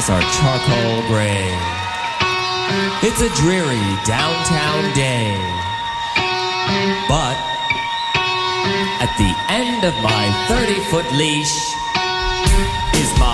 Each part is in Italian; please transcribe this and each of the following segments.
Skies are charcoal gray. It's a dreary downtown day. But at the end of my 30 foot leash is my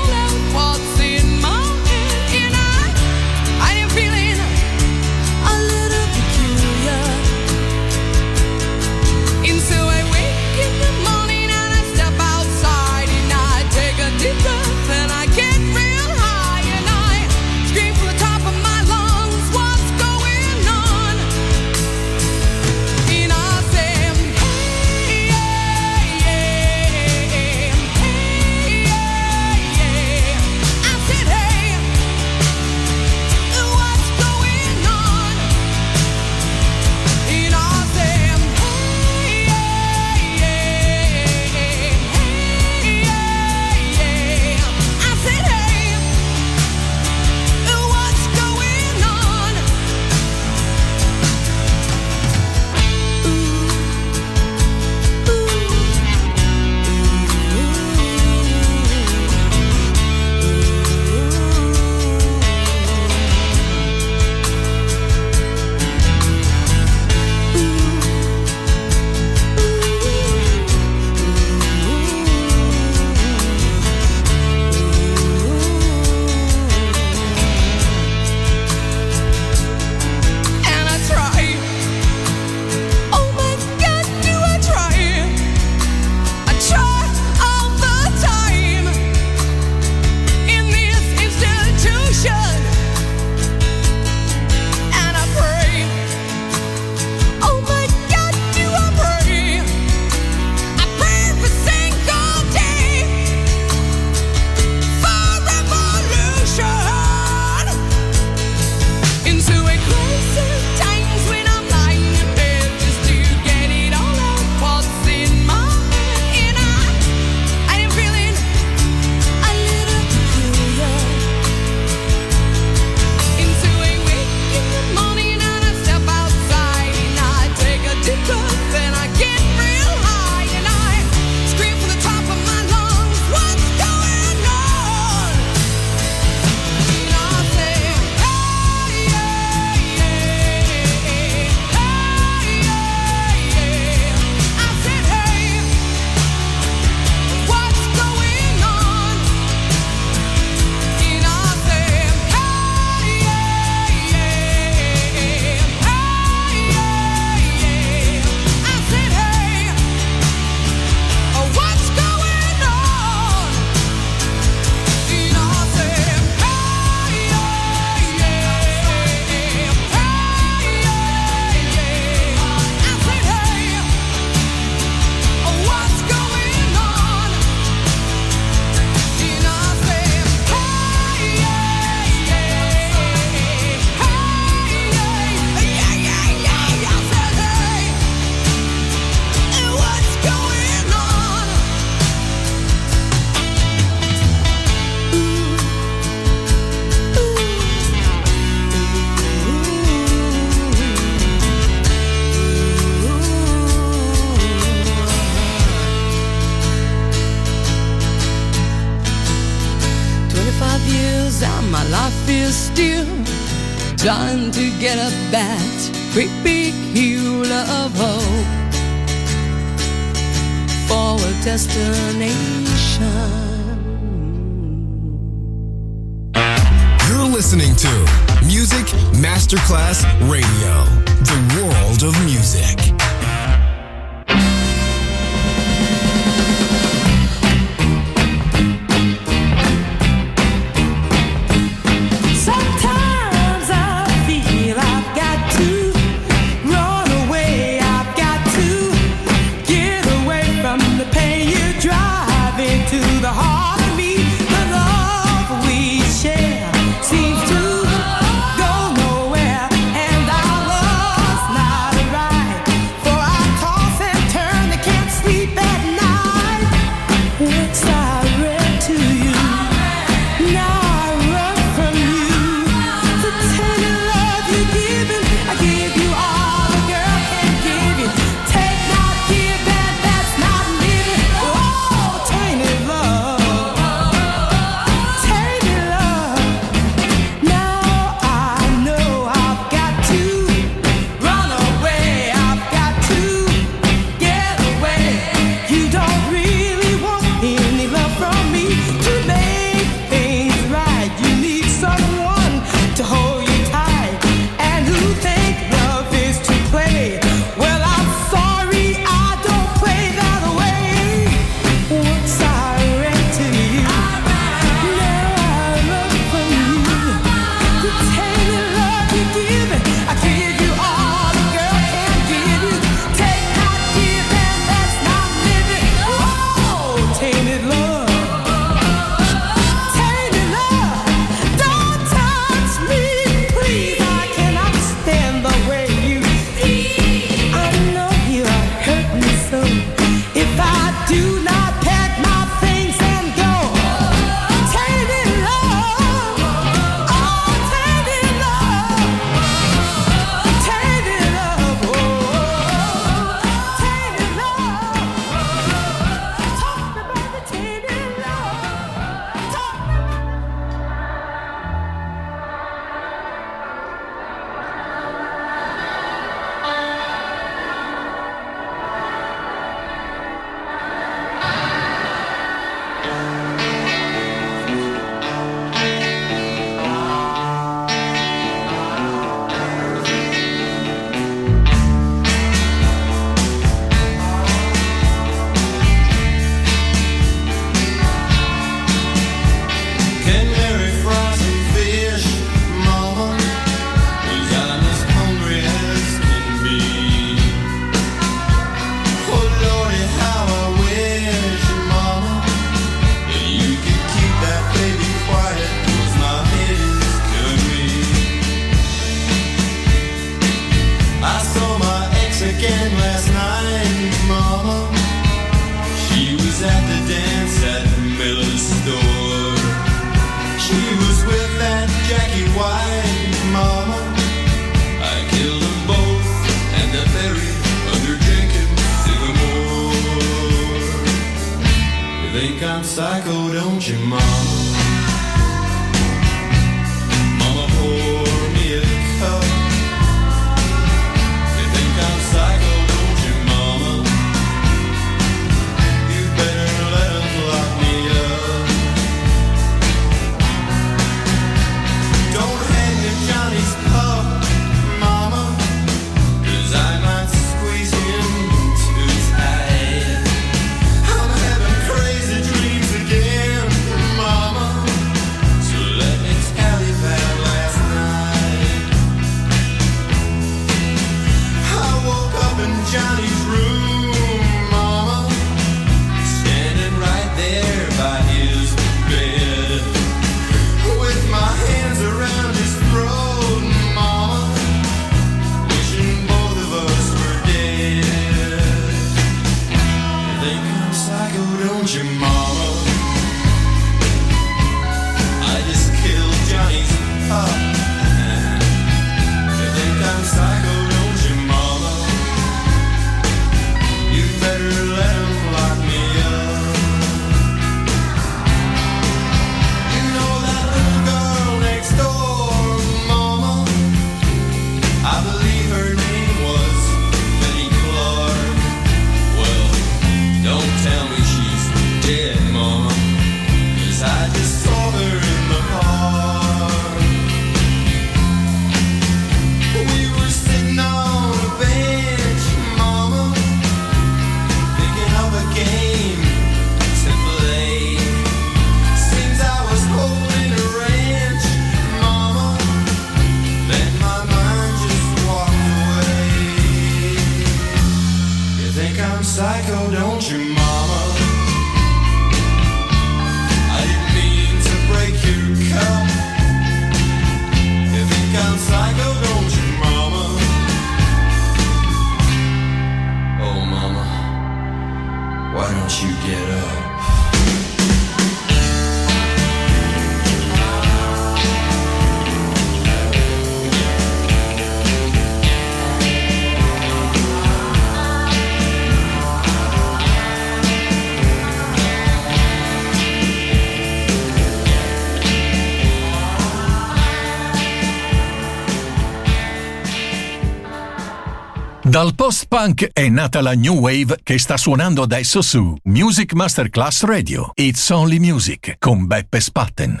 funk è nata la new wave che sta suonando adesso su Music Masterclass Radio. It's Only Music con Beppe Spatten.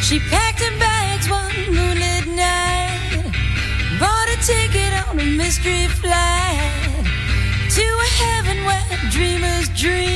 She packed her bags one moonlit night, bought a ticket on a mystery flight to a heaven where dreamers dream.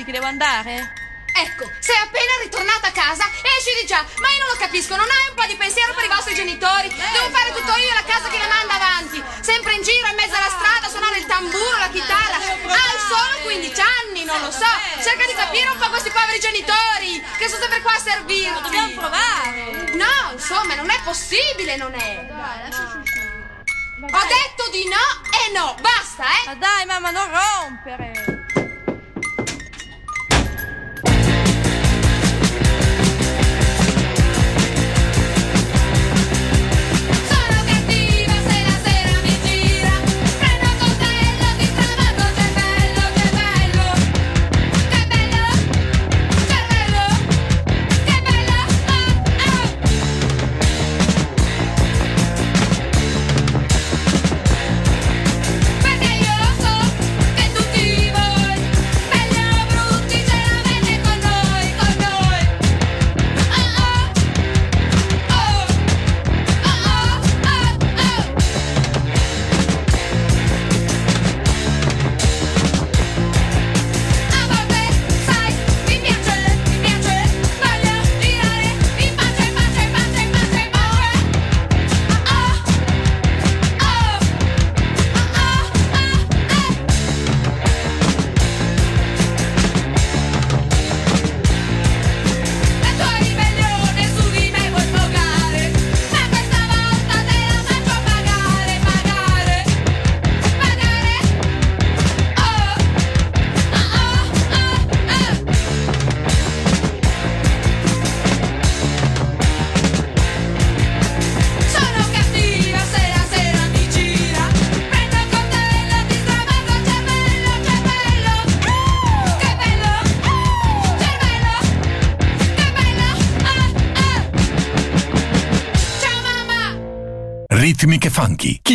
Dai chiavi che devo andare? Ecco, sei appena ritornata a casa e esci di già. Ma io non lo capisco, non hai un po' di pensiero per i vostri genitori? Devo fare tutto io la casa che le manda avanti. Sempre in giro in mezzo alla strada suonare il tamburo, la chitarra. Hai solo 15 anni, non lo so. Cerca di capire un po' questi poveri genitori che sono sempre qua a servirti. Dobbiamo provare. No, insomma, non è possibile, non è. Ho detto di no e no, basta, eh? Ma dai, mamma, non rompere.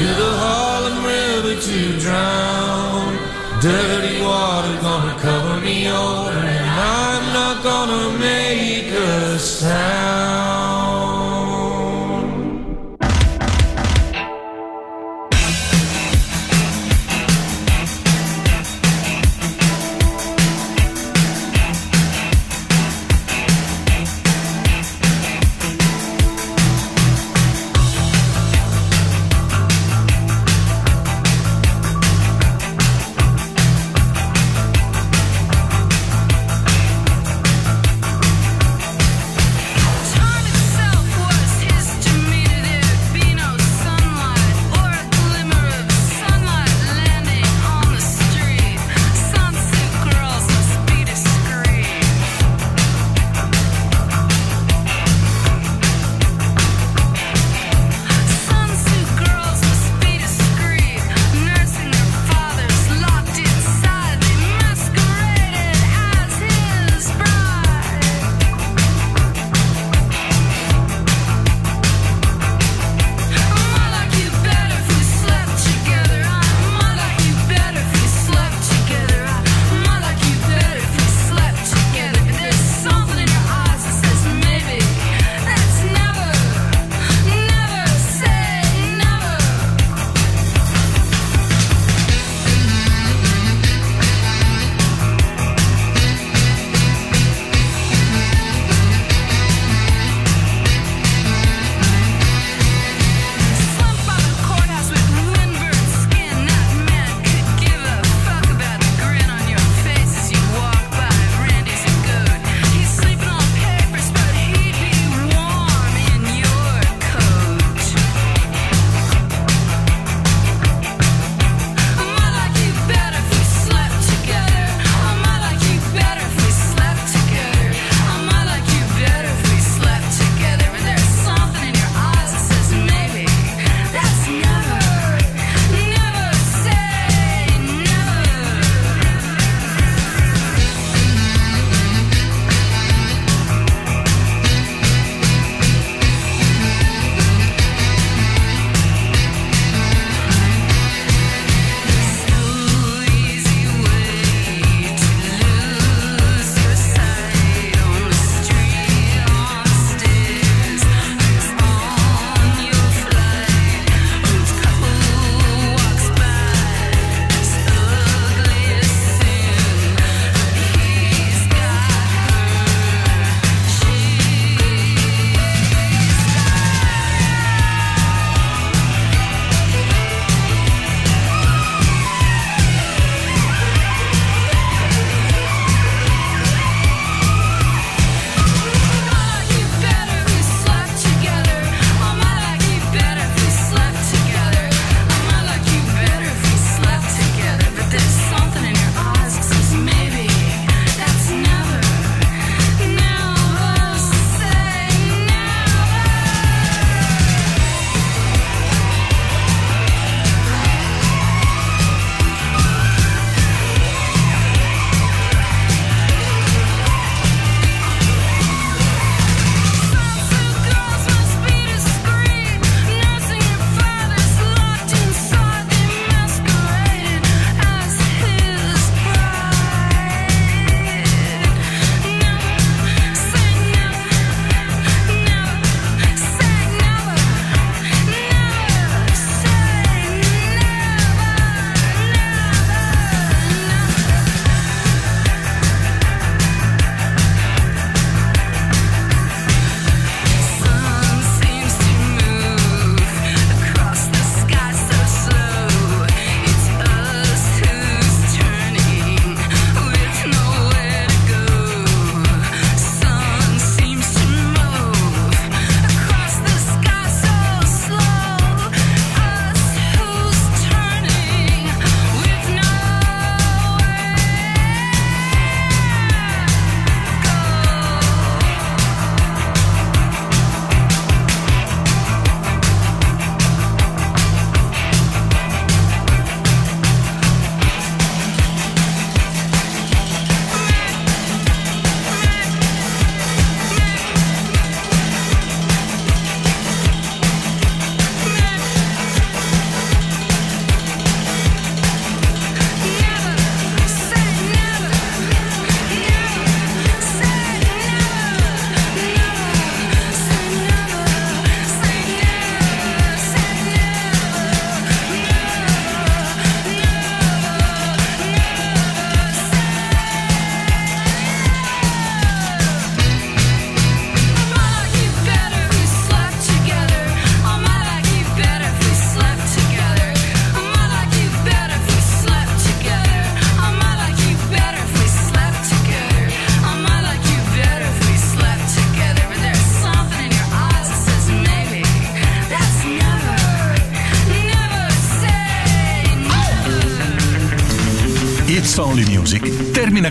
to the Harlem River to drown. Dirty water gonna cover me over